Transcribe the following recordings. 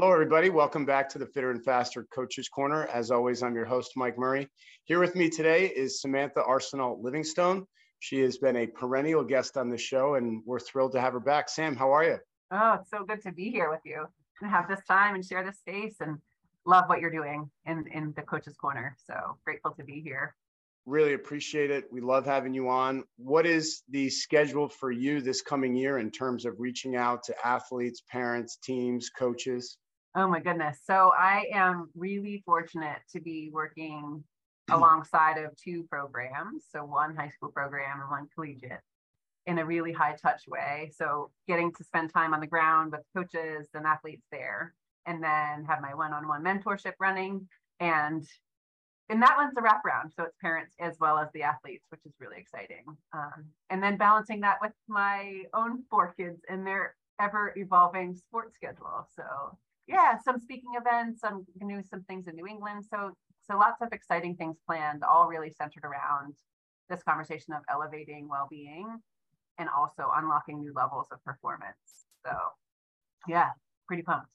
Hello, everybody. Welcome back to the Fitter and Faster Coaches Corner. As always, I'm your host, Mike Murray. Here with me today is Samantha Arsenault Livingstone. She has been a perennial guest on the show, and we're thrilled to have her back. Sam, how are you? Oh, it's so good to be here with you and have this time and share this space and love what you're doing in, in the Coaches Corner. So grateful to be here. Really appreciate it. We love having you on. What is the schedule for you this coming year in terms of reaching out to athletes, parents, teams, coaches? Oh my goodness. So I am really fortunate to be working alongside of two programs. So one high school program and one collegiate in a really high touch way. So getting to spend time on the ground with coaches and athletes there and then have my one-on-one mentorship running and and that one's a wraparound. So it's parents as well as the athletes, which is really exciting. Um, and then balancing that with my own four kids and their ever evolving sports schedule. So yeah, some speaking events, some new some things in New England. So so lots of exciting things planned, all really centered around this conversation of elevating well-being and also unlocking new levels of performance. So yeah, pretty pumped.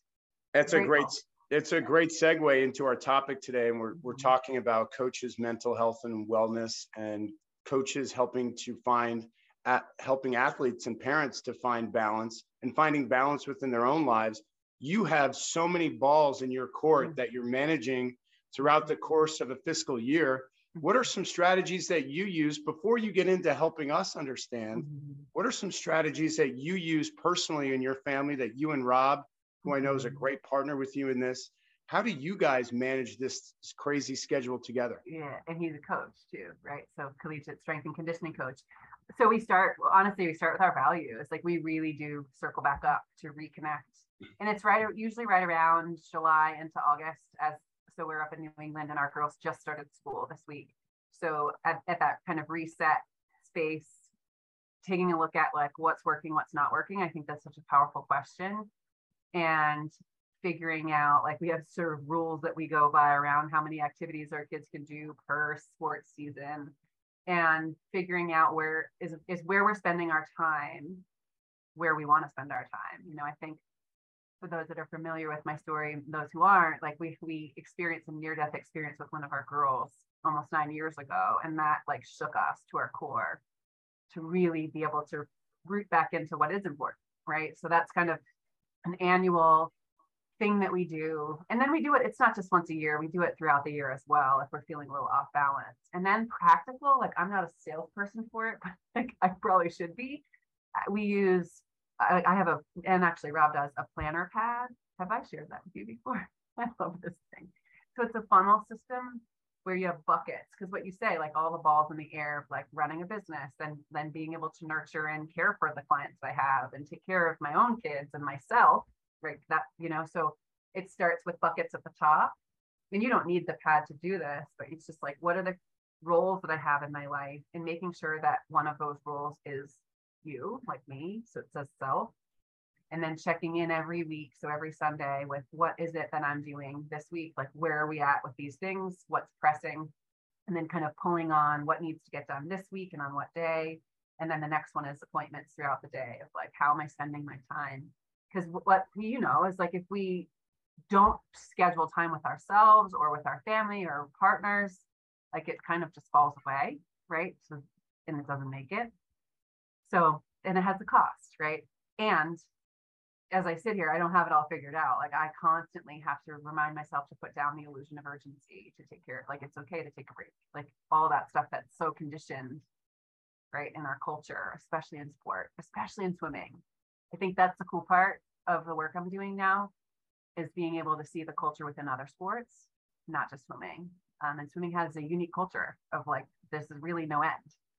That's a great it's a great segue into our topic today. And we're, we're mm-hmm. talking about coaches' mental health and wellness and coaches helping to find at helping athletes and parents to find balance and finding balance within their own lives. You have so many balls in your court mm-hmm. that you're managing throughout the course of a fiscal year. What are some strategies that you use before you get into helping us understand? Mm-hmm. What are some strategies that you use personally in your family that you and Rob who I know is a great partner with you in this. How do you guys manage this crazy schedule together? Yeah, and he's a coach too, right? So collegiate strength and conditioning coach. So we start honestly, we start with our values. Like we really do circle back up to reconnect, mm-hmm. and it's right usually right around July into August. As so we're up in New England, and our girls just started school this week. So at, at that kind of reset space, taking a look at like what's working, what's not working. I think that's such a powerful question and figuring out like we have sort of rules that we go by around how many activities our kids can do per sports season and figuring out where is is where we're spending our time where we want to spend our time. You know i think for those that are familiar with my story those who aren't like we we experienced a near death experience with one of our girls almost 9 years ago and that like shook us to our core to really be able to root back into what is important right? So that's kind of an annual thing that we do. And then we do it, it's not just once a year, we do it throughout the year as well if we're feeling a little off balance. And then practical, like I'm not a salesperson for it, but like I probably should be. We use, I, I have a, and actually Rob does a planner pad. Have I shared that with you before? I love this thing. So it's a funnel system where you have buckets because what you say like all the balls in the air of like running a business and then being able to nurture and care for the clients i have and take care of my own kids and myself right that you know so it starts with buckets at the top. And you don't need the pad to do this but it's just like what are the roles that i have in my life? And making sure that one of those roles is you like me so it says self. And then checking in every week so every sunday with what is it that i'm doing this week? Like where are we at with these things? What's pressing? And then kind of pulling on what needs to get done this week and on what day. And then the next one is appointments throughout the day of like how am i spending my time because what you know is like if we don't schedule time with ourselves or with our family or partners like it kind of just falls away right so and it doesn't make it so and it has a cost right and as I sit here, I don't have it all figured out. Like I constantly have to remind myself to put down the illusion of urgency to take care. Like it's okay to take a break. Like all that stuff that's so conditioned, right, in our culture, especially in sport, especially in swimming. I think that's the cool part of the work I'm doing now, is being able to see the culture within other sports, not just swimming. Um, and swimming has a unique culture of like this is really no end,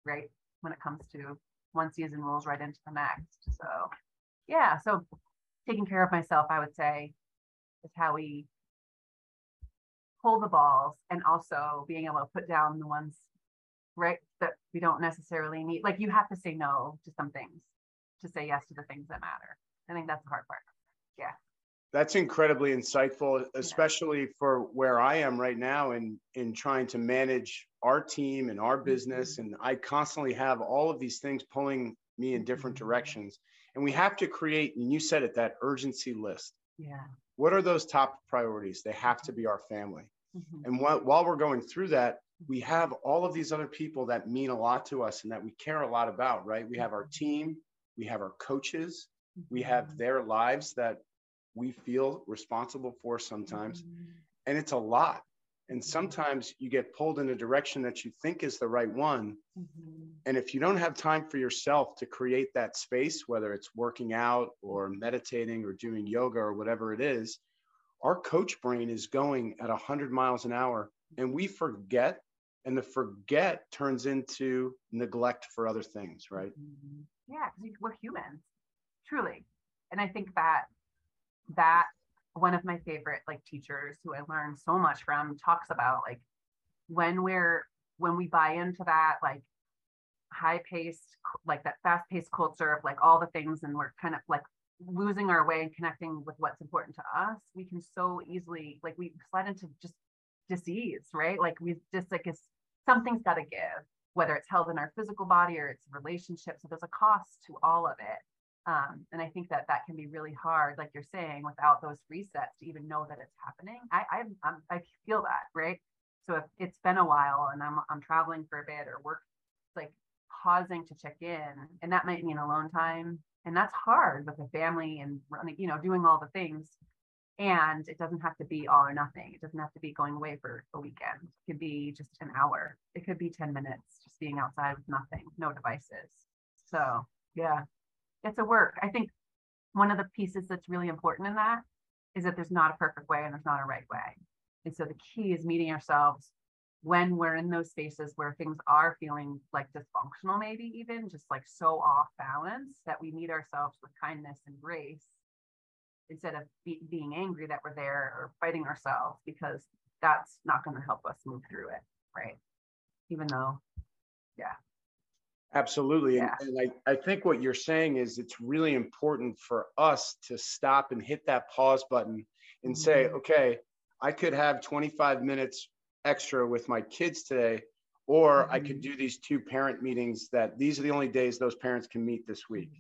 right? When it comes to one season rolls right into the next. So yeah, so taking care of myself, I would say, is how we pull the balls and also being able to put down the ones right that we don't necessarily need. Like you have to say no to some things to say yes to the things that matter. I think that's the hard part. Yeah. That's incredibly insightful, especially yeah. for where I am right now in in trying to manage our team and our business. Mm-hmm. And I constantly have all of these things pulling me in different mm-hmm. directions and we have to create and you said it that urgency list yeah what are those top priorities? They have to be our family. Mhm. And while, while we're going through that, we have all of these other people that mean a lot to us and that we care a lot about, right? We have our team, we have our coaches, we have their lives that we feel responsible for sometimes. Mhm. And it's a lot. And sometimes you get pulled in a direction that you think is the right one. Mhm. And if you don't have time for yourself to create that space, whether it's working out or meditating or doing yoga or whatever it is, our coach brain is going at 100 miles an hour and we forget. And the forget turns into neglect for other things, right? Mhm. Yeah, 'cause we- we're humans, truly. And I think that that one of my favorite like teachers who I learned so much from talks about like when we're when we buy into that like high paced like that fast paced culture of like all the things and we're kind of like losing our way and connecting with what's important to us we can so easily like we slide into just disease right like we just like it's something's got to give whether it's held in our physical body or it's relationships so there's a cost to all of it. Um, and i think that that can be really hard like you're saying without those resets to even know that it's happening. I I'm, I'm i feel that right? So if it's been a while and i'm i'm traveling for a bit or work like pausing to check in and that might mean alone time and that's hard with a family and running you know doing all the things. And it doesn't have to be all or nothing. It doesn't have to be going away for a weekend. It could be just an hour. It could be 10 minutes just being outside with nothing no devices. So yeah it's a work. I think one of the pieces that's really important in that is that there's not a perfect way and there's not a right way. And so the key is meeting ourselves when we're in those spaces where things are feeling like dysfunctional maybe even just like so off balance that we meet ourselves with kindness and grace instead of be, being angry that we're there or fighting ourselves because that's not going to help us move through it right? Even though Absolutely. Yeah. And, and I, I think what you're saying is it's really important for us to stop and hit that pause button and say, Mhm. okay, I could have 25 minutes extra with my kids today, or I could Mhm. do these two parent meetings that these are the only days those parents can meet this week.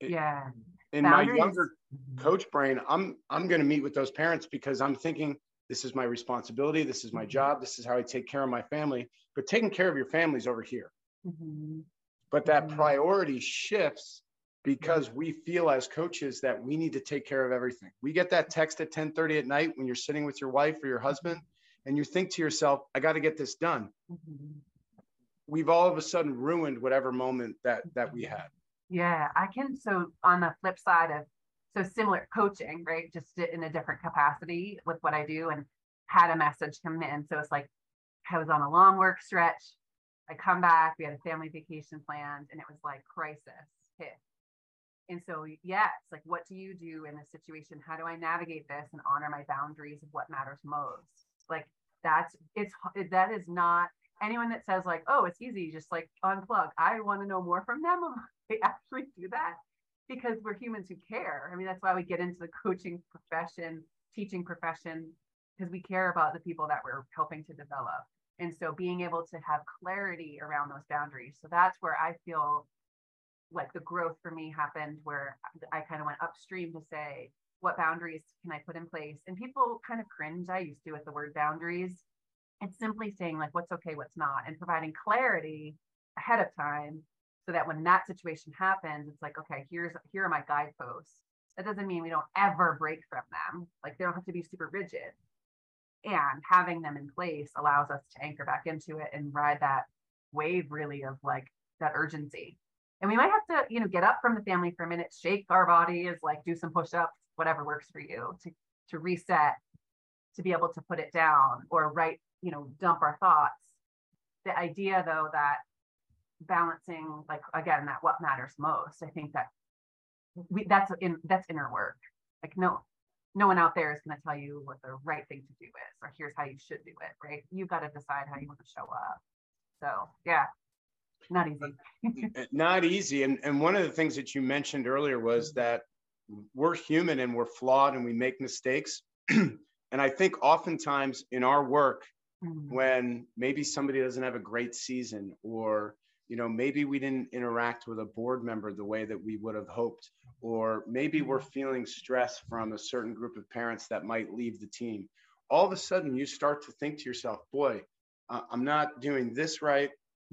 It- yeah In my younger Mhm. coach brain, I'm I'm going to meet with those parents because I'm thinking this is my responsibility, this is my Mhm. job, this is how I take care of my family. But taking care of your family's over here. Mhm. But that Mhm. priority shifts because we feel as coaches that we need to take care of everything. We get that text at 10:30 at night when you're sitting with your wife or your husband and you think to yourself, I got to get this done. Mhm. We've all of a sudden ruined whatever moment that that we had. Yeah, I can. So on the flip side of so similar coaching, right? Just in a different capacity with what I do, and had a message come in. So it's like I was on a long work stretch. I come back. We had a family vacation planned, and it was like crisis hit. And so yeah, it's like, what do you do in this situation? How do I navigate this and honor my boundaries of what matters most? Like that's it's that is not anyone that says like, oh, it's easy, just like unplug. I want to know more from them. They actually do that because we're humans who care. I mean, that's why we get into the coaching profession, teaching profession, because we care about the people that we're helping to develop. And so being able to have clarity around those boundaries. So that's where I feel like the growth for me happened where I kind of went upstream to say, what boundaries can I put in place? And people kind of cringe, I used to with the word boundaries. It's simply saying like what's okay, what's not, and providing clarity ahead of time so that when that situation happens, it's like, okay, here's here are my guideposts. That doesn't mean we don't ever break from them. Like they don't have to be super rigid. And having them in place allows us to anchor back into it and ride that wave really of like that urgency. And we might have to, you know, get up from the family for a minute, shake our bodies, like do some push-ups, whatever works for you to to reset, to be able to put it down or write, you know, dump our thoughts. The idea though that balancing like again that what matters most i think that we that's in that's inner work like no no one out there is going to tell you what the right thing to do is or here's how you should do it right you got to decide how you want to show up so yeah not easy Not easy. And and one of the things that you mentioned earlier was that we're human and we're flawed and we make mistakes. and I think oftentimes in our work, Mhm. when maybe somebody doesn't have a great season or you know maybe we didn't interact with a board member the way that we would have hoped or maybe we're mm-hmm. feeling stress from a certain group of parents that might leave the team. All of a sudden you start to think to yourself boy uh, i'm not doing this right.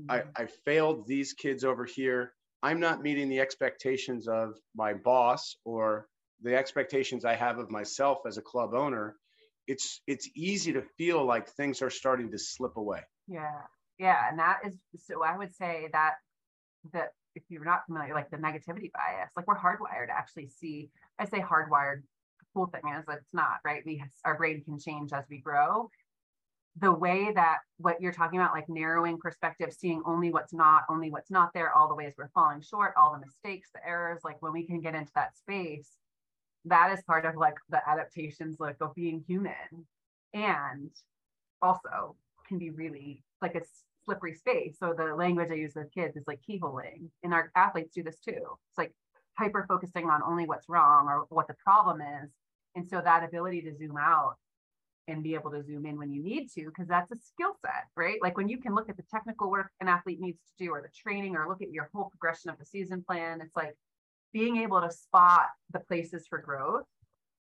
I, mm-hmm. I failed these kids over here. I'm not meeting the expectations of my boss or the expectations i have of myself as a club owner. It's it's easy to feel like things are starting to slip away. Yeah yeah and that is so i would say that that if you're not familiar like the negativity bias like we're hardwired to actually see i say hardwired cool thing is that it's not right? We our brain can change as we grow. The way that what you're talking about like narrowing perspective seeing only what's not only what's not there all the ways we're falling short all the mistakes the errors like when we can get into that space that is part of like the adaptations like of being human. And also can be really like a slippery space. So the language I use with kids is like keyholing, and our athletes do this too. It's like hyper focusing on only what's wrong or what the problem is. And so that ability to zoom out and be able to zoom in when you need to, because that's a skill set, right? Like when you can look at the technical work an athlete needs to do or the training or look at your whole progression of the season plan, it's like being able to spot the places for growth.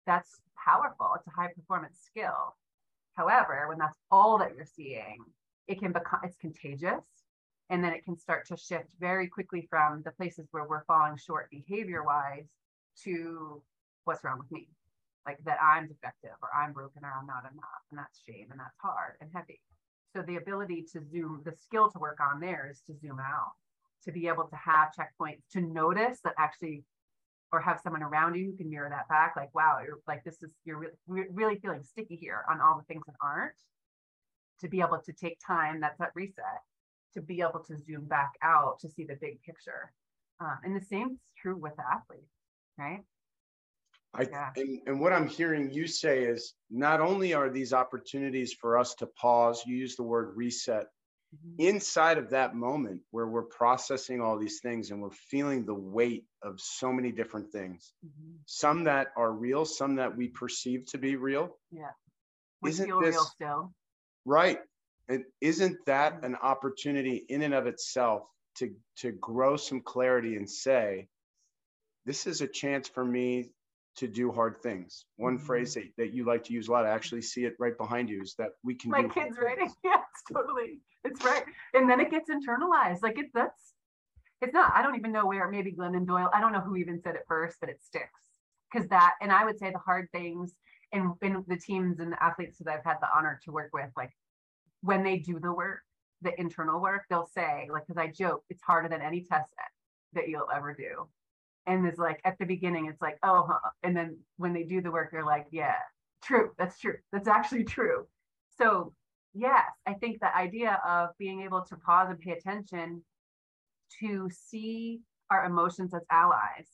That's powerful. It's a high performance skill. However, when that's all that you're seeing, it can become it's contagious and then it can start to shift very quickly from the places where we're falling short behavior wise to what's wrong with me. Like that i'm defective or i'm broken or i'm not enough and that's shame and that's hard and heavy. So the ability to zoom the skill to work on there is to zoom out to be able to have checkpoints to notice that actually or have someone around you who can mirror that back like wow you're like this is you're re- really feeling sticky here on all the things that aren't to be able to take time that's at reset to be able to zoom back out to see the big picture um, and the same is true with the athletes right I, yeah. and, and what I'm hearing you say is not only are these opportunities for us to pause, you use the word reset, mm-hmm. inside of that moment where we're processing all these things and we're feeling the weight of so many different things, mm-hmm. some that are real, some that we perceive to be real. Yeah. We Isn't feel this, real still. Right. And isn't that an opportunity in and of itself to to grow some clarity and say, this is a chance for me to do hard things. One mm-hmm. phrase that, that you like to use a lot, I actually see it right behind you, is that we can do my kids writing. Yes, totally. It's right. And then it gets internalized. Like it's that's it's not, I don't even know where maybe Glennon Doyle, I don't know who even said it first, but it sticks. Cause that, and I would say the hard things in, in the teams and the athletes that I've had the honor to work with, like when they do the work, the internal work, they'll say, like, because I joke, it's harder than any test that you'll ever do. And it's like at the beginning, it's like, oh, huh. and then when they do the work, they're like, yeah, true, that's true, that's actually true. So, yes, I think the idea of being able to pause and pay attention to see our emotions as allies,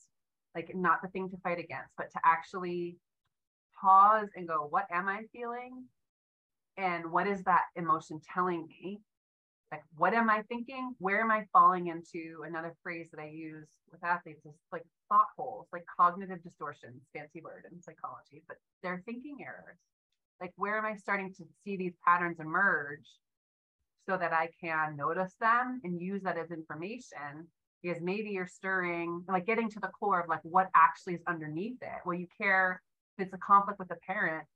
like not the thing to fight against, but to actually pause and go, what am I feeling? And what is that emotion telling me? Like, what am I thinking? Where am I falling into? Another phrase that I use with athletes is like thought holes, like cognitive distortions, fancy word in psychology, but they're thinking errors. Like, where am I starting to see these patterns emerge so that I can notice them and use that as information? Because maybe you're stirring, like getting to the core of like what actually is underneath it. Well, you care if it's a conflict with a parent,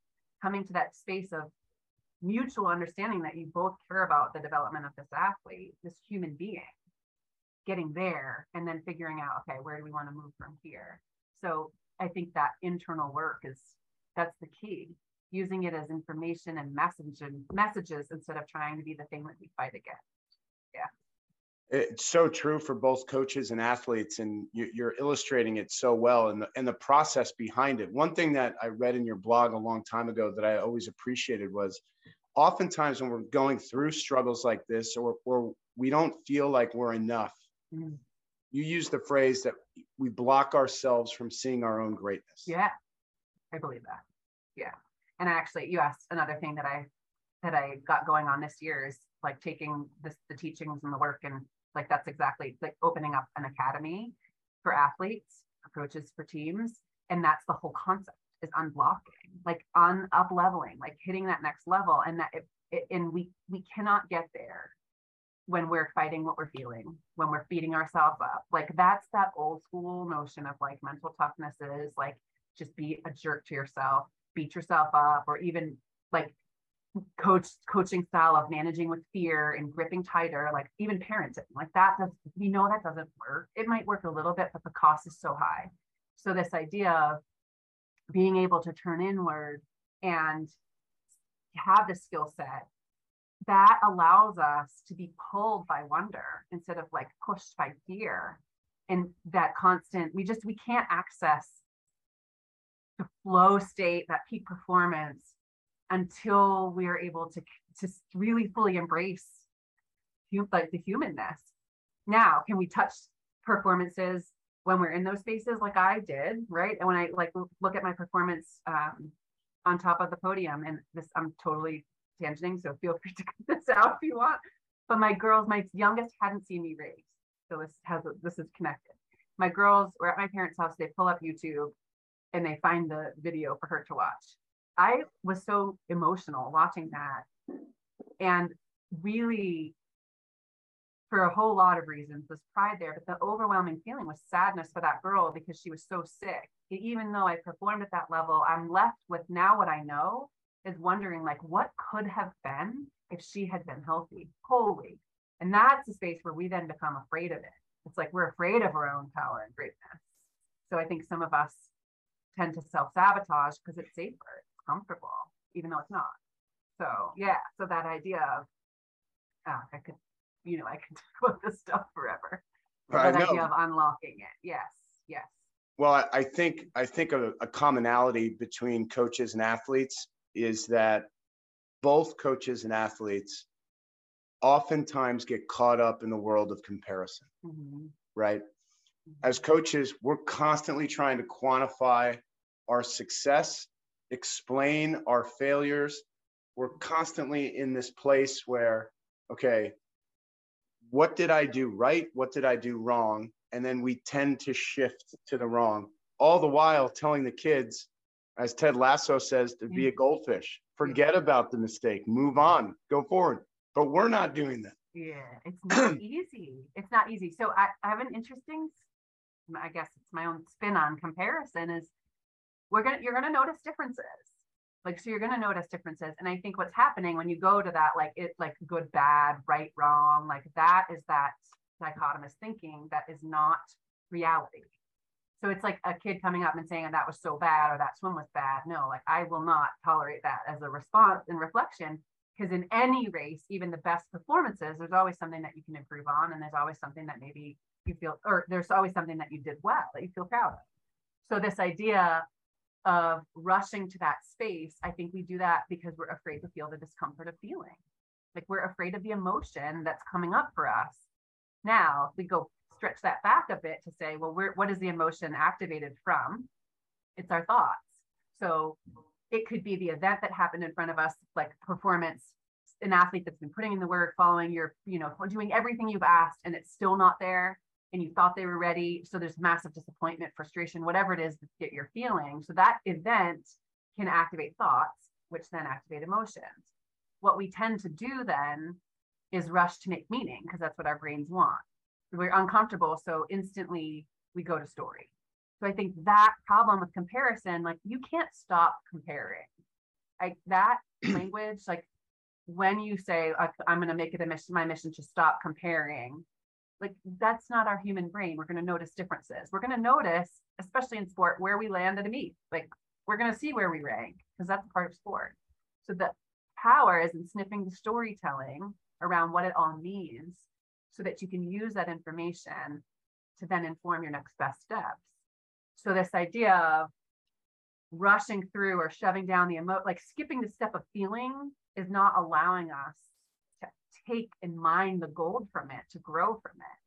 coming to that space of mutual understanding that you both care about the development of this athlete, this human being, getting there and then figuring out, okay, where do we want to move from here? So I think that internal work is that's the key. Using it as information and message and messages instead of trying to be the thing that we fight against. Yeah it's so true for both coaches and athletes and you're illustrating it so well and the, and the process behind it. One thing that i read in your blog a long time ago that i always appreciated was oftentimes when we're going through struggles like this or, or we don't feel like we're enough mm. you use the phrase that we block ourselves from seeing our own greatness. Yeah. I believe that. Yeah. And actually you asked another thing that i that i got going on this year is like taking this the teachings and the work and like that's exactly like opening up an academy for athletes, for coaches, for teams. And that's the whole concept is unblocking, like on up leveling, like hitting that next level. And that it, it, and we we cannot get there when we're fighting what we're feeling, when we're feeding ourselves up. Like that's that old school notion of like mental toughness is like just be a jerk to yourself, beat yourself up, or even like coach coaching style of managing with fear and gripping tighter, like even parenting, like that does we know that doesn't work. It might work a little bit, but the cost is so high. So this idea of being able to turn inward and have the skill set that allows us to be pulled by wonder instead of like pushed by fear and that constant we just we can't access the flow state that peak performance until we are able to to really fully embrace like the humanness. Now can we touch performances when we're in those spaces like i did right? And when i like look at my performance um, on top of the podium and this i'm totally tangenting so feel free to cut this out if you want. But my girls my youngest hadn't seen me race so this has this is connected. My girls were at my parents house they pull up youtube and they find the video for her to watch I was so emotional watching that and really for a whole lot of reasons was pride there but the overwhelming feeling was sadness for that girl because she was so sick. Even though i performed at that level i'm left with now what i know is wondering like what could have been if she had been healthy? Holy. And that's a space where we then become afraid of it. It's like we're afraid of our own power and greatness. So i think some of us tend to self-sabotage because it's safer comfortable, even though it's not. So yeah, so that idea of oh, I could, you know, I could talk about this stuff forever. That idea of unlocking it. Yes, yes. Well, I think I think a, a commonality between coaches and athletes is that both coaches and athletes oftentimes get caught up in the world of comparison, mm-hmm. right? Mm-hmm. As coaches, we're constantly trying to quantify our success explain our failures. We're constantly in this place where, okay, what did I do right? What did I do wrong? And then we tend to shift to the wrong, all the while telling the kids, as Ted Lasso says, to be a mm. goldfish. Forget about the mistake, move on, go forward. But we're not doing that. Yeah, it's not easy. It's not easy. So I, I have an interesting, I guess it's my own spin on comparison is we're gonna you're gonna notice differences. Like so you're gonna notice differences. And i think what's happening when you go to that like it like good bad right wrong like that is that dichotomous thinking that is not reality. So it's like a kid coming up and saying oh, that was so bad or that swim was bad. No like i will not tolerate that as a response and reflection because in any race even the best performances there's always something that you can improve on and there's always something that maybe you feel or there's always something that you did well that you feel proud of. So this idea of rushing to that space, I think we do that because we're afraid to feel the discomfort of feeling. Like we're afraid of the emotion that's coming up for us. Now, we go stretch that back a bit to say, well, where, what is the emotion activated from? It's our thoughts. So it could be the event that happened in front of us, like performance, an athlete that's been putting in the work, following your, you know, doing everything you've asked, and it's still not there and you thought they were ready. So there's massive disappointment, frustration, whatever it is that you're feeling. So that event can activate thoughts, which then activate emotions. What we tend to do then is rush to make meaning because that's what our brains want. We're uncomfortable. So instantly we go to story. So I think that problem with comparison, like you can't stop comparing. Like that language, like when you say, I'm going to make it a mission, my mission to stop comparing, like that's not our human brain. We're going to notice differences. We're going to notice especially in sport where we land at a meet. Like we're going to see where we rank because that's part of sport. So the power is in sniffing the storytelling around what it all means so that you can use that information to then inform your next best steps. So this idea of rushing through or shoving down the emo like skipping the step of feeling is not allowing us take and mine the gold from it to grow from it.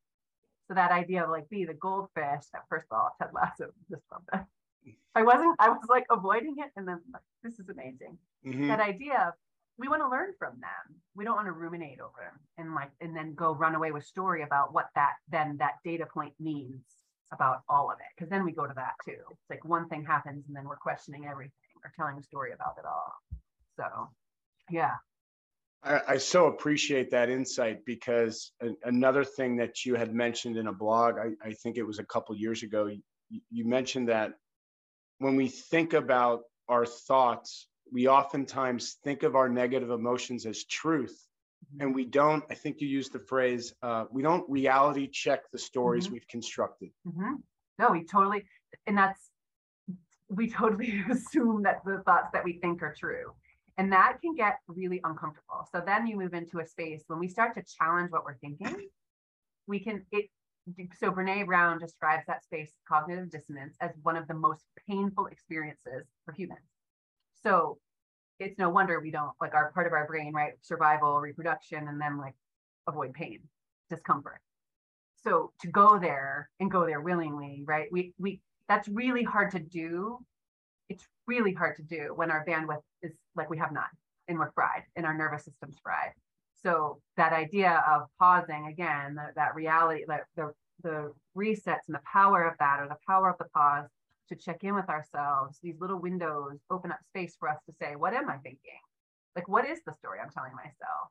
So that idea of like be the goldfish, that first of all, Ted Lasso just loved that. I wasn't, I was like avoiding it and then like, this is amazing. Mm-hmm. That idea of we want to learn from them. We don't want to ruminate over them and like and then go run away with story about what that then that data point means about all of it. Because then we go to that too. It's like one thing happens and then we're questioning everything or telling a story about it all. So yeah, I, I so appreciate that insight because a, another thing that you had mentioned in a blog, I, I think it was a couple years ago, you, you mentioned that when we think about our thoughts, we oftentimes think of our negative emotions as truth. Mm-hmm. And we don't, I think you used the phrase, uh, we don't reality check the stories mm-hmm. we've constructed. Mm-hmm. No, we totally, and that's, we totally assume that the thoughts that we think are true. And that can get really uncomfortable. So then you move into a space when we start to challenge what we're thinking, we can, it, so Brene Brown describes that space, cognitive dissonance, as one of the most painful experiences for humans. So it's no wonder we don't like our part of our brain, right? Survival, reproduction, and then like avoid pain, discomfort. So to go there and go there willingly, right? We we that's really hard to do. It's really hard to do when our bandwidth is like we have none and we're fried and our nervous system's fried. So that idea of pausing again, that, that reality, that the the resets and the power of that or the power of the pause to check in with ourselves, these little windows open up space for us to say, what am I thinking? Like, what is the story I'm telling myself?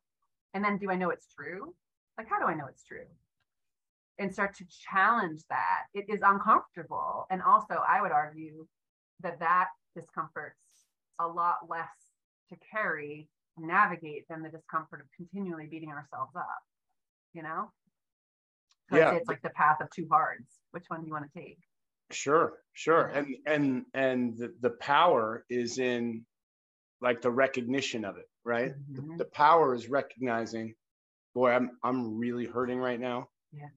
And then do I know it's true? Like, how do I know it's true? And start to challenge that. It is uncomfortable. And also, I would argue that that discomfort's a lot less to carry, and navigate than the discomfort of continually beating ourselves up, you know? Yeah. It's like the path of two parts. Which one do you want to take? Sure, sure. And and and the, the power is in like the recognition of it, right? Mm-hmm. The, the power is recognizing, boy, I'm I'm really hurting right now. Yeah.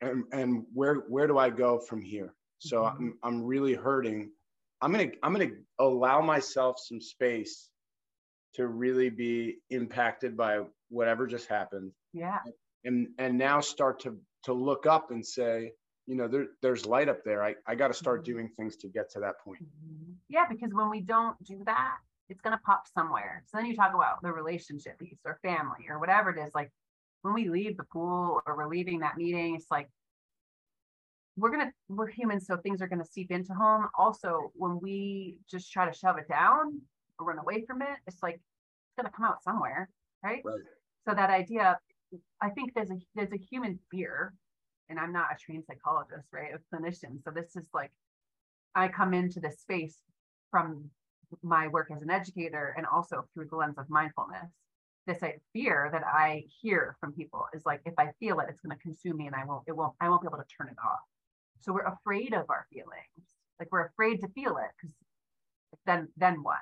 And and where where do I go from here? So mm-hmm. I'm I'm really hurting. I'm gonna I'm gonna allow myself some space to really be impacted by whatever just happened. Yeah. And and now start to to look up and say, you know there, there's light up there i, I got to start mm-hmm. doing things to get to that point mm-hmm. yeah because when we don't do that it's going to pop somewhere so then you talk about the relationship piece or family or whatever it is like when we leave the pool or we're leaving that meeting it's like we're gonna we're humans so things are gonna seep into home also when we just try to shove it down or run away from it it's like it's gonna come out somewhere right, right. so that idea i think there's a there's a human fear and I'm not a trained psychologist, right? A clinician. So this is like, I come into this space from my work as an educator and also through the lens of mindfulness. This fear that I hear from people is like, if I feel it, it's going to consume me and I won't, it won't, I won't be able to turn it off. So we're afraid of our feelings. Like we're afraid to feel it because then, then what?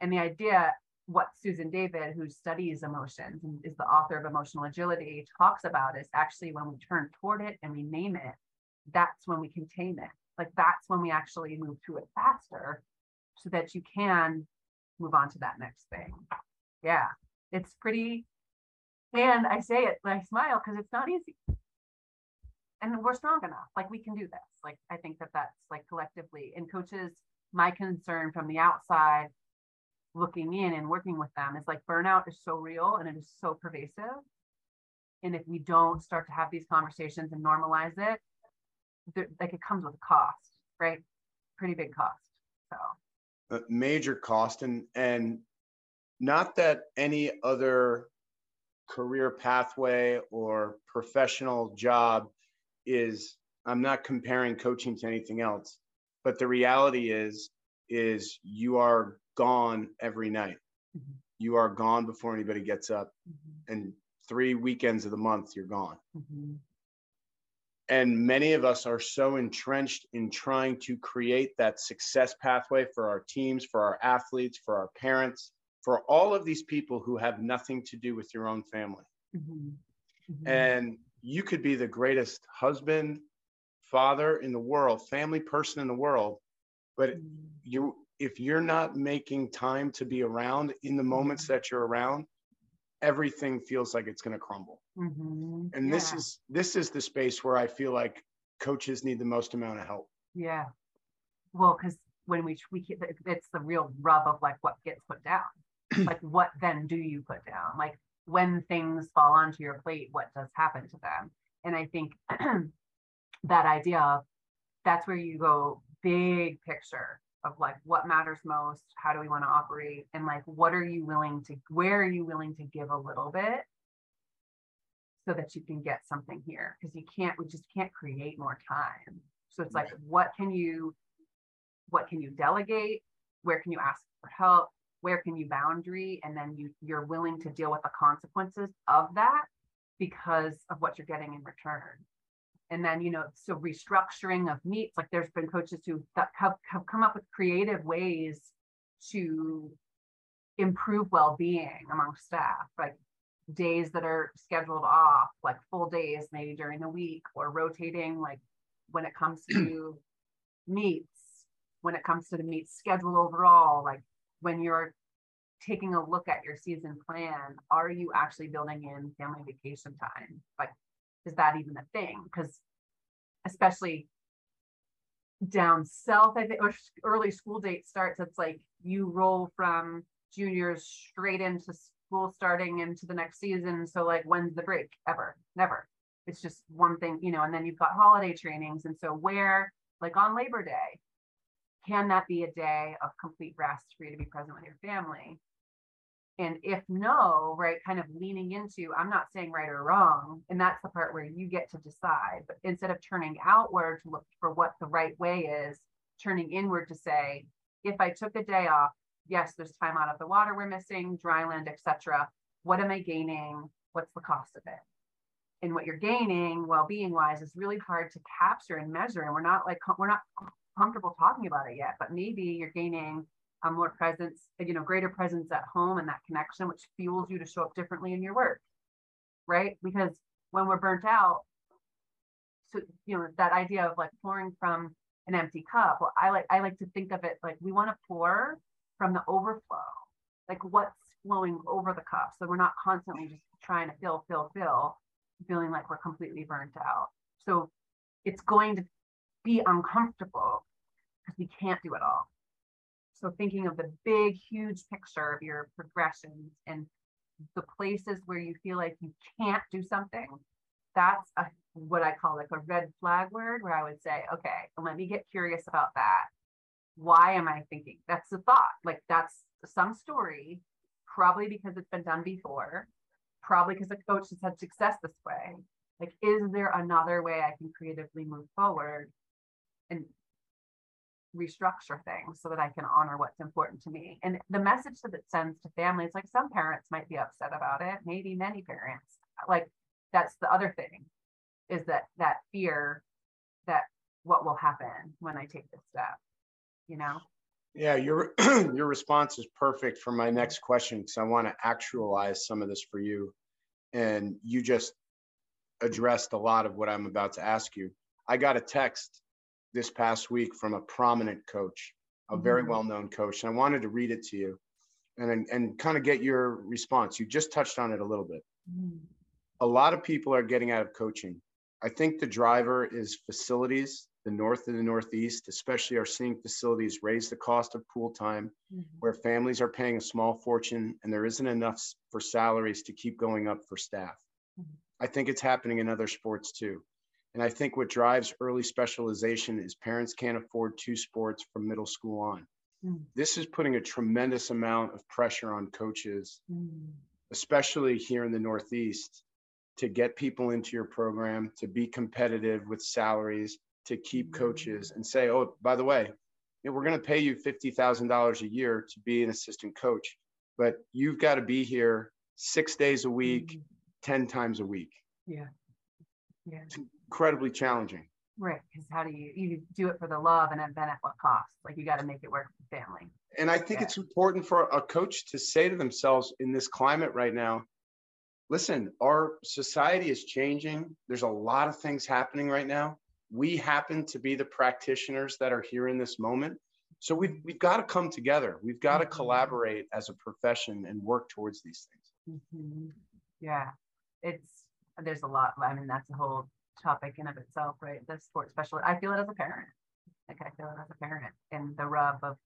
And the idea what Susan David, who studies emotions and is the author of Emotional Agility, talks about is actually when we turn toward it and we name it, that's when we contain it. Like that's when we actually move through it faster so that you can move on to that next thing. Yeah, it's pretty. And I say it and I smile because it's not easy. And we're strong enough. Like we can do this. Like I think that that's like collectively. And coaches, my concern from the outside looking in and working with them is like burnout is so real and it is so pervasive. And if we don't start to have these conversations and normalize it, like it comes with a cost, right? Pretty big cost. So a major cost and and not that any other career pathway or professional job is I'm not comparing coaching to anything else, but the reality is is you are gone every night. Mm-hmm. You are gone before anybody gets up. Mm-hmm. And three weekends of the month, you're gone. Mm-hmm. And many of us are so entrenched in trying to create that success pathway for our teams, for our athletes, for our parents, for all of these people who have nothing to do with your own family. Mm-hmm. Mm-hmm. And you could be the greatest husband, father in the world, family person in the world, but mm-hmm. you if you're not making time to be around in the moments mm-hmm. that you're around everything feels like it's going to crumble mm-hmm. and yeah. this is this is the space where i feel like coaches need the most amount of help yeah well because when we we it's the real rub of like what gets put down like what then do you put down like when things fall onto your plate what does happen to them and i think that idea of that's where you go big picture of like what matters most, how do we want to operate, and like what are you willing to, where are you willing to give a little bit so that you can get something here? Because you can't, we just can't create more time. So it's like, what can you, what can you delegate? Where can you ask for help? Where can you boundary? And then you you're willing to deal with the consequences of that because of what you're getting in return and then you know so restructuring of meets like there's been coaches who have, have come up with creative ways to improve well-being among staff like days that are scheduled off like full days maybe during the week or rotating like when it comes to meets when it comes to the meet schedule overall like when you're taking a look at your season plan are you actually building in family vacation time like is that even a thing? Because especially down south, I think, or early school date starts, it's like you roll from juniors straight into school starting into the next season. So like when's the break? Ever, never. It's just one thing, you know, and then you've got holiday trainings. And so where, like on Labor Day, can that be a day of complete rest for you to be present with your family? And if no, right, kind of leaning into, I'm not saying right or wrong. And that's the part where you get to decide. But instead of turning outward to look for what the right way is, turning inward to say, if I took a day off, yes, there's time out of the water we're missing, dry land, etc. What am I gaining? What's the cost of it? And what you're gaining, well-being wise, is really hard to capture and measure. And we're not like we're not comfortable talking about it yet. But maybe you're gaining a more presence, you know, greater presence at home and that connection, which fuels you to show up differently in your work, right? Because when we're burnt out, so you know that idea of like pouring from an empty cup. Well, I like I like to think of it like we want to pour from the overflow, like what's flowing over the cup, so we're not constantly just trying to fill, fill, fill, feeling like we're completely burnt out. So it's going to be uncomfortable because we can't do it all. So thinking of the big, huge picture of your progressions and the places where you feel like you can't do something, that's a, what I call like a red flag word where I would say, okay, let me get curious about that. Why am I thinking? That's the thought. Like that's some story, probably because it's been done before, probably because the coach has had success this way. Like, is there another way I can creatively move forward? And restructure things so that I can honor what's important to me. And the message that it sends to families, like some parents might be upset about it, maybe many parents. Like that's the other thing is that that fear that what will happen when I take this step, you know? Yeah, your your response is perfect for my next question because I want to actualize some of this for you. And you just addressed a lot of what I'm about to ask you. I got a text this past week from a prominent coach, a very mm-hmm. well known coach. And I wanted to read it to you and, and kind of get your response. You just touched on it a little bit. Mm-hmm. A lot of people are getting out of coaching. I think the driver is facilities. The North and the Northeast, especially, are seeing facilities raise the cost of pool time, mm-hmm. where families are paying a small fortune and there isn't enough for salaries to keep going up for staff. Mm-hmm. I think it's happening in other sports too. And I think what drives early specialization is parents can't afford two sports from middle school on. Mm. This is putting a tremendous amount of pressure on coaches, mm. especially here in the Northeast, to get people into your program, to be competitive with salaries, to keep mm. coaches and say, oh, by the way, we're going to pay you $50,000 a year to be an assistant coach, but you've got to be here six days a week, mm. 10 times a week. Yeah. Yeah incredibly challenging. Right. Because how do you you do it for the love and then at what cost? Like you got to make it work for the family. And I think yeah. it's important for a coach to say to themselves in this climate right now, listen, our society is changing. There's a lot of things happening right now. We happen to be the practitioners that are here in this moment. So we've we've got to come together. We've got to mm-hmm. collaborate as a profession and work towards these things. Mm-hmm. Yeah, it's there's a lot. I mean, that's a whole topic in of itself, right? The sports specialist. I feel it as a parent. Like I feel it as a parent and the rub of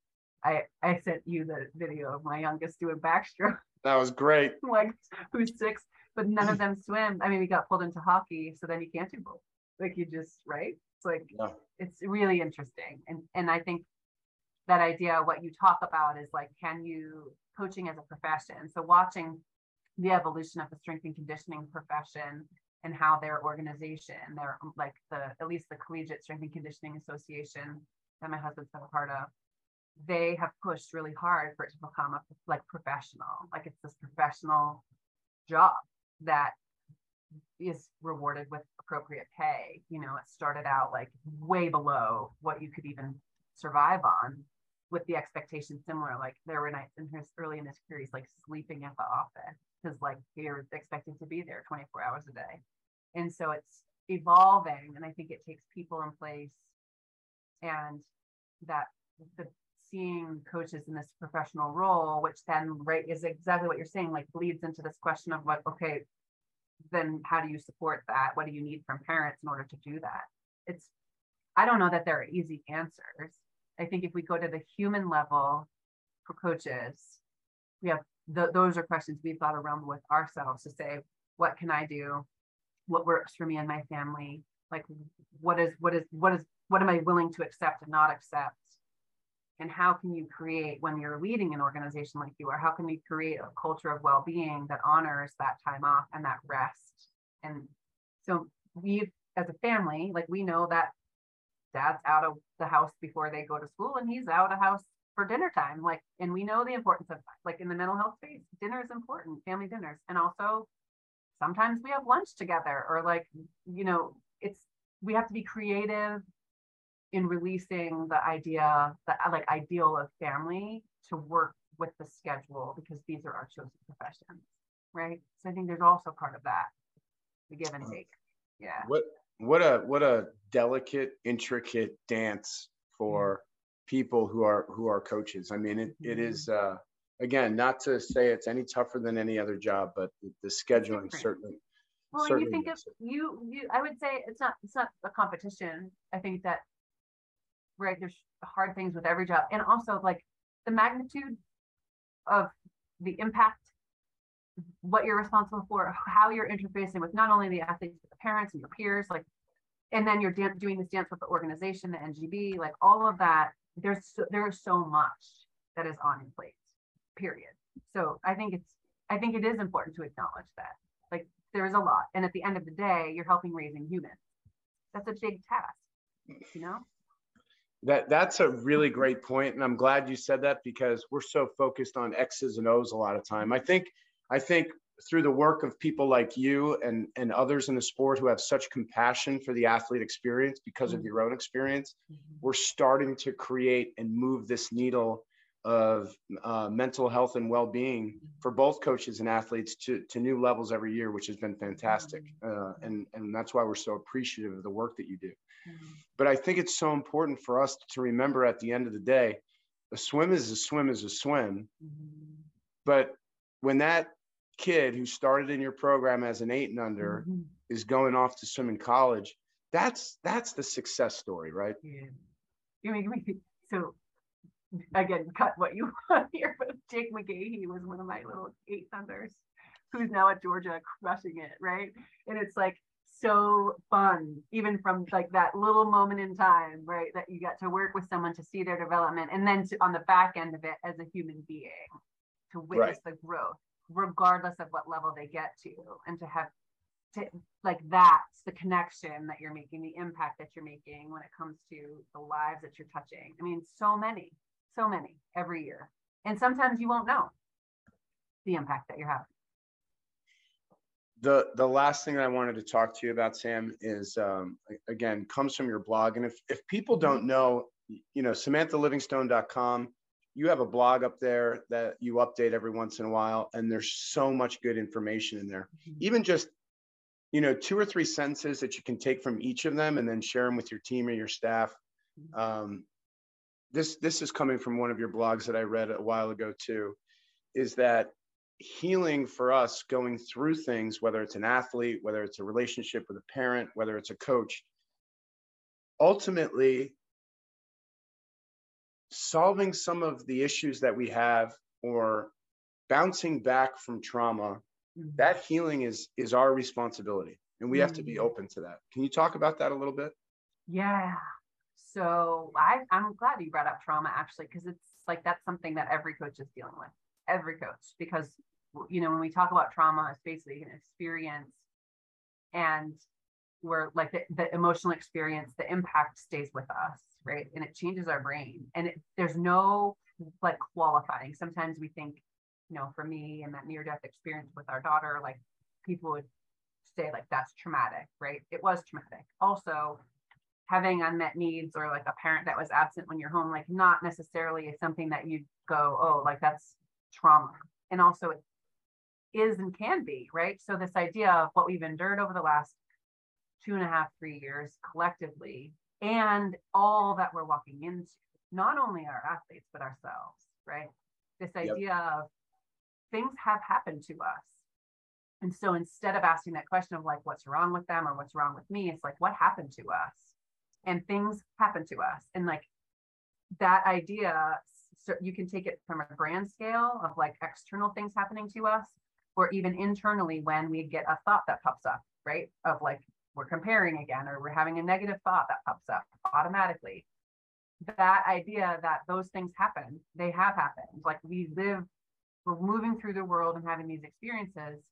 I I sent you the video of my youngest doing backstroke. That was great. like who's six, but none of them swim. I mean, we got pulled into hockey, so then you can't do both. Like you just right. It's like yeah. it's really interesting, and and I think that idea, what you talk about is like, can you coaching as a profession? So watching the evolution of the strength and conditioning profession and how their organization, their like the at least the Collegiate Strength and Conditioning Association that my husband's been a part of, they have pushed really hard for it to become a like professional, like it's this professional job that is rewarded with appropriate pay. You know, it started out like way below what you could even survive on with the expectation similar. Like there were nights in his early in his career, he's like sleeping at the office because like you're expected to be there 24 hours a day. And so it's evolving. And I think it takes people in place and that the seeing coaches in this professional role, which then right is exactly what you're saying, like bleeds into this question of what, okay, then how do you support that? What do you need from parents in order to do that? It's, I don't know that there are easy answers. I think if we go to the human level for coaches, we have the, those are questions we've got realm with ourselves to say, what can I do? What works for me and my family? Like, what is, what is, what is, what am I willing to accept and not accept? and how can you create when you're leading an organization like you are how can we create a culture of well-being that honors that time off and that rest and so we as a family like we know that dad's out of the house before they go to school and he's out of house for dinner time like and we know the importance of like in the mental health space dinner is important family dinners and also sometimes we have lunch together or like you know it's we have to be creative in releasing the idea, the like ideal of family to work with the schedule because these are our chosen professions, right? So I think there's also part of that, the give and take. Yeah. What what a what a delicate, intricate dance for people who are who are coaches. I mean, it, mm-hmm. it is uh, again not to say it's any tougher than any other job, but the scheduling certainly. Well, certainly you think of you you I would say it's not it's not a competition. I think that right there's hard things with every job and also like the magnitude of the impact what you're responsible for how you're interfacing with not only the athletes but the parents and your peers like and then you're dan- doing this dance with the organization the ngb like all of that there's so, there's so much that is on your plate period so i think it's i think it is important to acknowledge that like there's a lot and at the end of the day you're helping raising humans that's a big task you know that that's a really great point, and I'm glad you said that because we're so focused on X's and O's a lot of time. I think I think through the work of people like you and and others in the sport who have such compassion for the athlete experience because mm-hmm. of your own experience, mm-hmm. we're starting to create and move this needle of uh, mental health and well-being for both coaches and athletes to, to new levels every year, which has been fantastic. Mm-hmm. Uh, and, and that's why we're so appreciative of the work that you do. Mm-hmm. But I think it's so important for us to remember at the end of the day, a swim is a swim is a swim. Mm-hmm. But when that kid who started in your program as an eight and under mm-hmm. is going off to swim in college, that's that's the success story, right? Yeah. So again, cut what you want here, but Jake Magahey was one of my little eight unders who's now at Georgia crushing it, right? And it's like so fun, even from like that little moment in time, right? That you got to work with someone to see their development and then to, on the back end of it as a human being to witness right. the growth, regardless of what level they get to, and to have to like that's the connection that you're making, the impact that you're making when it comes to the lives that you're touching. I mean, so many, so many every year. And sometimes you won't know the impact that you're having the the last thing I wanted to talk to you about, Sam, is um, again comes from your blog. And if if people don't mm-hmm. know, you know, SamanthaLivingstone.com, you have a blog up there that you update every once in a while, and there's so much good information in there. Mm-hmm. Even just you know two or three sentences that you can take from each of them and then share them with your team or your staff. Mm-hmm. Um, this this is coming from one of your blogs that I read a while ago too. Is that healing for us going through things, whether it's an athlete, whether it's a relationship with a parent, whether it's a coach, ultimately solving some of the issues that we have or bouncing back from trauma mm-hmm. that healing is is our responsibility and we mm-hmm. have to be mm-hmm. open to that can you talk about that a little bit yeah so I, I'm glad you brought up trauma actually, because it's like that's something that every coach is dealing with, every coach, because you know when we talk about trauma, it's basically an experience, and we're like the, the emotional experience, the impact stays with us, right? And it changes our brain, and it, there's no like qualifying. Sometimes we think, you know, for me and that near death experience with our daughter, like people would say like that's traumatic, right? It was traumatic. Also, having unmet needs or like a parent that was absent when you're home, like not necessarily is something that you go, oh, like that's trauma. And also it is and can be, right? So this idea of what we've endured over the last two and a half, three years collectively, and all that we're walking into, not only our athletes, but ourselves, right? This idea yep. of things have happened to us. And so instead of asking that question of like, what's wrong with them or what's wrong with me, it's like, what happened to us? And things happen to us. And like that idea, so you can take it from a grand scale of like external things happening to us, or even internally when we get a thought that pops up, right? Of like, we're comparing again, or we're having a negative thought that pops up automatically. That idea that those things happen, they have happened. Like we live, we're moving through the world and having these experiences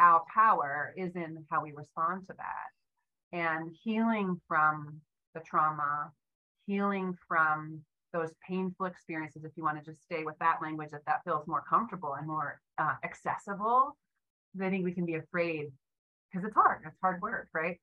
our power is in how we respond to that and healing from the trauma healing from those painful experiences if you want to just stay with that language that that feels more comfortable and more uh, accessible i think we can be afraid because it's hard it's hard work right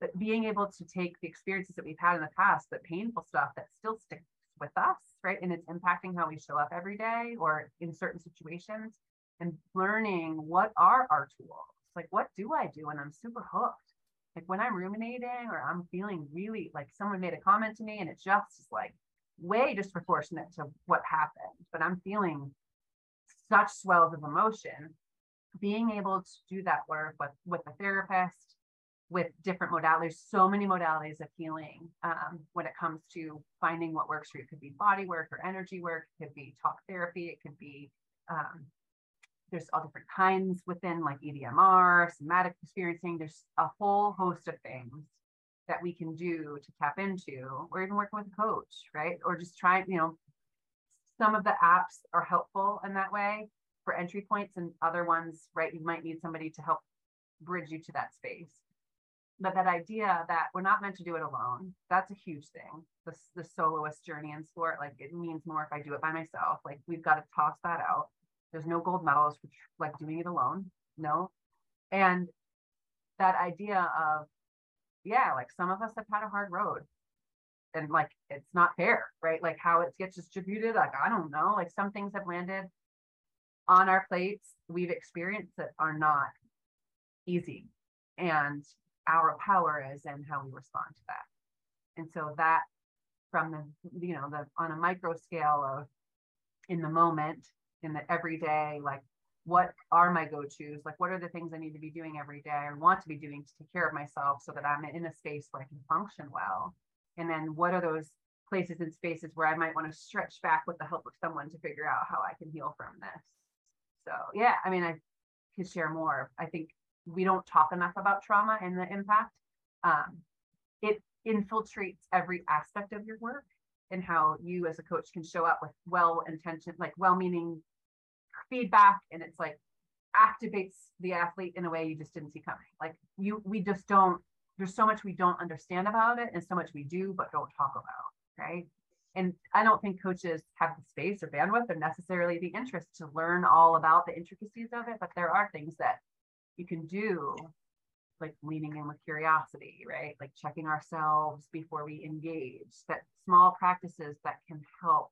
but being able to take the experiences that we've had in the past the painful stuff that still sticks with us right and it's impacting how we show up every day or in certain situations and learning what are our tools. Like, what do I do when I'm super hooked? Like, when I'm ruminating or I'm feeling really like someone made a comment to me and it just is like way disproportionate to what happened, but I'm feeling such swells of emotion. Being able to do that work with, with a therapist, with different modalities, so many modalities of healing um, when it comes to finding what works for you. It could be body work or energy work, it could be talk therapy, it could be um, there's all different kinds within like EMDR, somatic experiencing. There's a whole host of things that we can do to tap into, or even working with a coach, right? Or just trying, you know, some of the apps are helpful in that way for entry points, and other ones, right? You might need somebody to help bridge you to that space. But that idea that we're not meant to do it alone, that's a huge thing. The, the soloist journey in sport, like it means more if I do it by myself. Like we've got to toss that out there's no gold medals for like doing it alone. No. And that idea of, yeah, like some of us have had a hard road and like it's not fair, right? Like how it gets distributed. Like, I don't know. Like some things have landed on our plates we've experienced that are not easy. And our power is in how we respond to that. And so that from the, you know, the on a micro scale of in the moment in the everyday, like what are my go-tos? Like what are the things I need to be doing every day or want to be doing to take care of myself so that I'm in a space where I can function well? And then what are those places and spaces where I might want to stretch back with the help of someone to figure out how I can heal from this? So yeah, I mean, I could share more. I think we don't talk enough about trauma and the impact. Um, it infiltrates every aspect of your work and how you as a coach can show up with well intentioned, like well meaning feedback and it's like activates the athlete in a way you just didn't see coming. Like you, we just don't, there's so much we don't understand about it and so much we do, but don't talk about. Right. And I don't think coaches have the space or bandwidth or necessarily the interest to learn all about the intricacies of it, but there are things that you can do like leaning in with curiosity, right? Like checking ourselves before we engage, that small practices that can help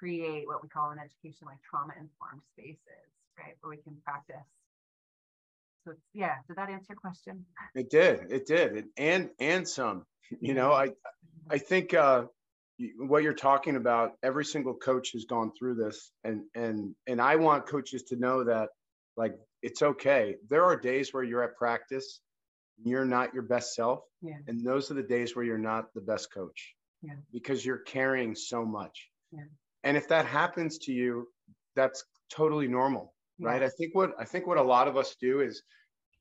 create what we call in education like trauma informed spaces, right? Where we can practice. So yeah, did that answer your question? It did. It did. and and some. You know, I I think uh what you're talking about, every single coach has gone through this and and and I want coaches to know that like it's okay. There are days where you're at practice, you're not your best self. Yeah. And those are the days where you're not the best coach. Yeah. Because you're carrying so much. Yeah. And if that happens to you, that's totally normal. Yeah. Right. I think what I think what a lot of us do is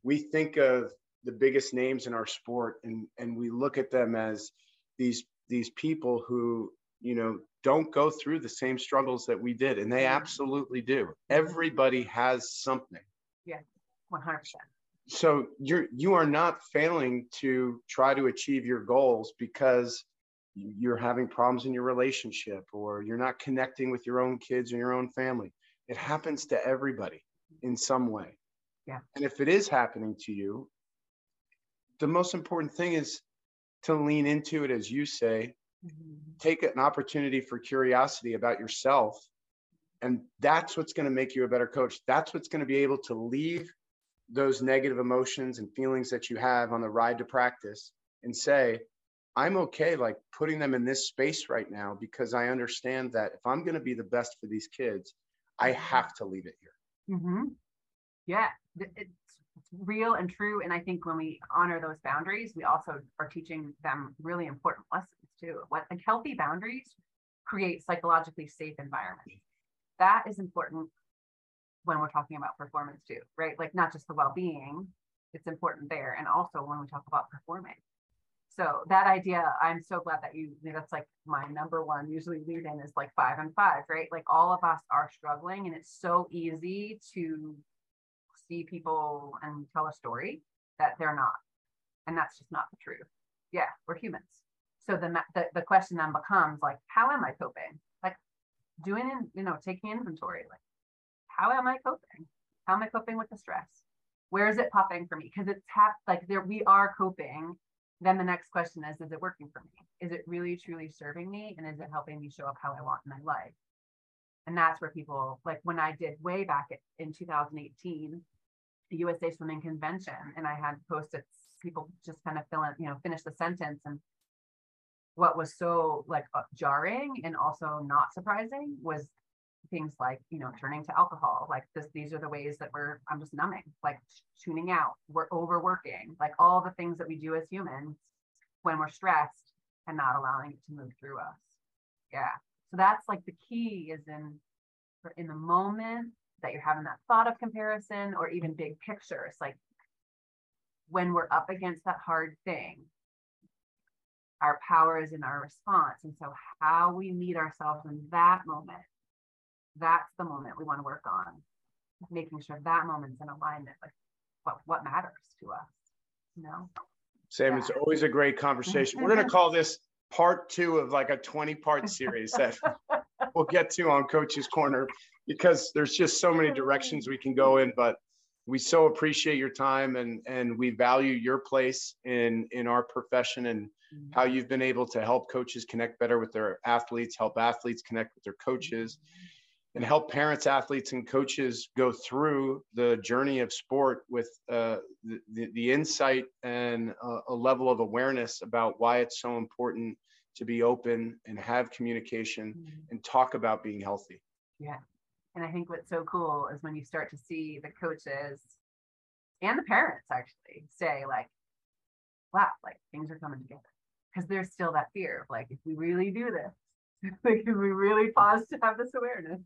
we think of the biggest names in our sport and and we look at them as these these people who you know don't go through the same struggles that we did and they Mm-hmm. absolutely do everybody has something Yeah, one hundred percent. so you're you are not failing to try to achieve your goals because you're having problems in your relationship or you're not connecting with your own kids or your own family. It happens to everybody in some way. Yeah. and if it is happening to you the most important thing is to lean into it as you say. Mm-hmm. Take an opportunity for curiosity about yourself and that's what's going to make you a better coach. That's what's going to be able to leave those negative emotions and feelings that you have on the ride to practice and say i'm okay like putting them in this space right now because i understand that if i'm going to be the best for these kids i have to leave it here hmm Yeah, it's, it's real and true. And I think when we honor those boundaries, we also are teaching them really important lessons too. What like healthy boundaries create psychologically safe environments. That is important when we're talking about performance too, right? Like not just the well-being, it's important there, and also when we talk about performing. So that idea, I'm so glad that you. That's like my number one. Usually, lead in is like five and five, right? Like all of us are struggling, and it's so easy to see people and tell a story that they're not, and that's just not the truth. Yeah, we're humans. So that, the the question then becomes like, how am I coping? Like doing, in, you know, taking inventory. Like, how am I coping? How am I coping with the stress? Where is it popping for me? Because it's hap- like there we are coping then the next question is is it working for me? Is it really truly serving me? And is it helping me show up how i want in my life? And that's where people like when i did way back at, in 2018 the usa swimming convention and i had post-its people just kind of fill in you know finish the sentence and what was so like jarring and also not surprising was things like you know turning to alcohol like this these are the ways that we're i'm just numbing like tuning out we're overworking like all the things that we do as humans when we're stressed and not allowing it to move through us. Yeah. So that's like the key is in in the moment that you're having that thought of comparison or even big picture it's like when we're up against that hard thing our power is in our response. And so how we meet ourselves in that moment that's the moment we want to work on making sure that moment's in alignment with what what matters to us you know? Sam Yeah. it's always a great conversation. We're going to call this part two of like a 20 part series that we'll get to on coach's corner because there's just so many directions we can go in but we so appreciate your time and and we value your place in in our profession and mm-hmm. how you've been able to help coaches connect better with their athletes help athletes connect with their coaches mm-hmm. And help parents athletes and coaches go through the journey of sport with uh, the, the, insight and a, a level of awareness about why it's so important to be open and have communication Mhm. and talk about being healthy Yeah. And I think what's so cool is when you start to see the coaches and the parents actually say, like, wow, like things are coming together. Because there's still that fear of like, if we really do this, like, if we really pause to have this awareness,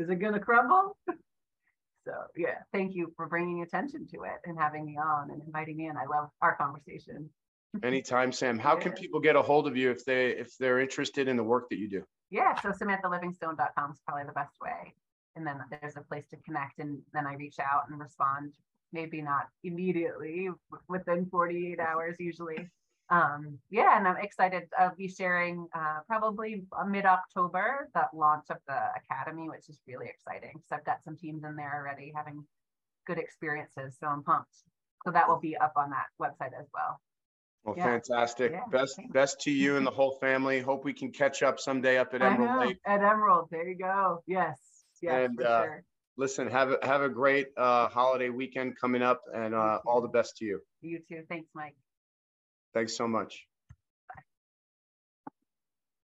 is it going to crumble? so, yeah, thank you for bringing attention to it and having me on and inviting me in. I love our conversation. anytime sam how can people get a hold of you if they if they're interested in the work that you do Yeah, so SamanthaLivingstone.com is probably the best way. And then there's a place to connect, and then I reach out and respond. Maybe not immediately, within 48 hours usually. Um, yeah, and I'm excited. I'll be sharing uh, probably mid October that launch of the academy, which is really exciting because I've got some teams in there already having good experiences. So I'm pumped. So that will be up on that website as well. well Yeah. fantastic Yeah, best thanks. best to you and the whole family hope we can catch up someday up at emerald lake At Emerald, there you go. Yes, yes, And, for uh, sure. listen have a have a great uh holiday weekend coming up and uh all the best to you You too. Thanks, Mike. Thanks so much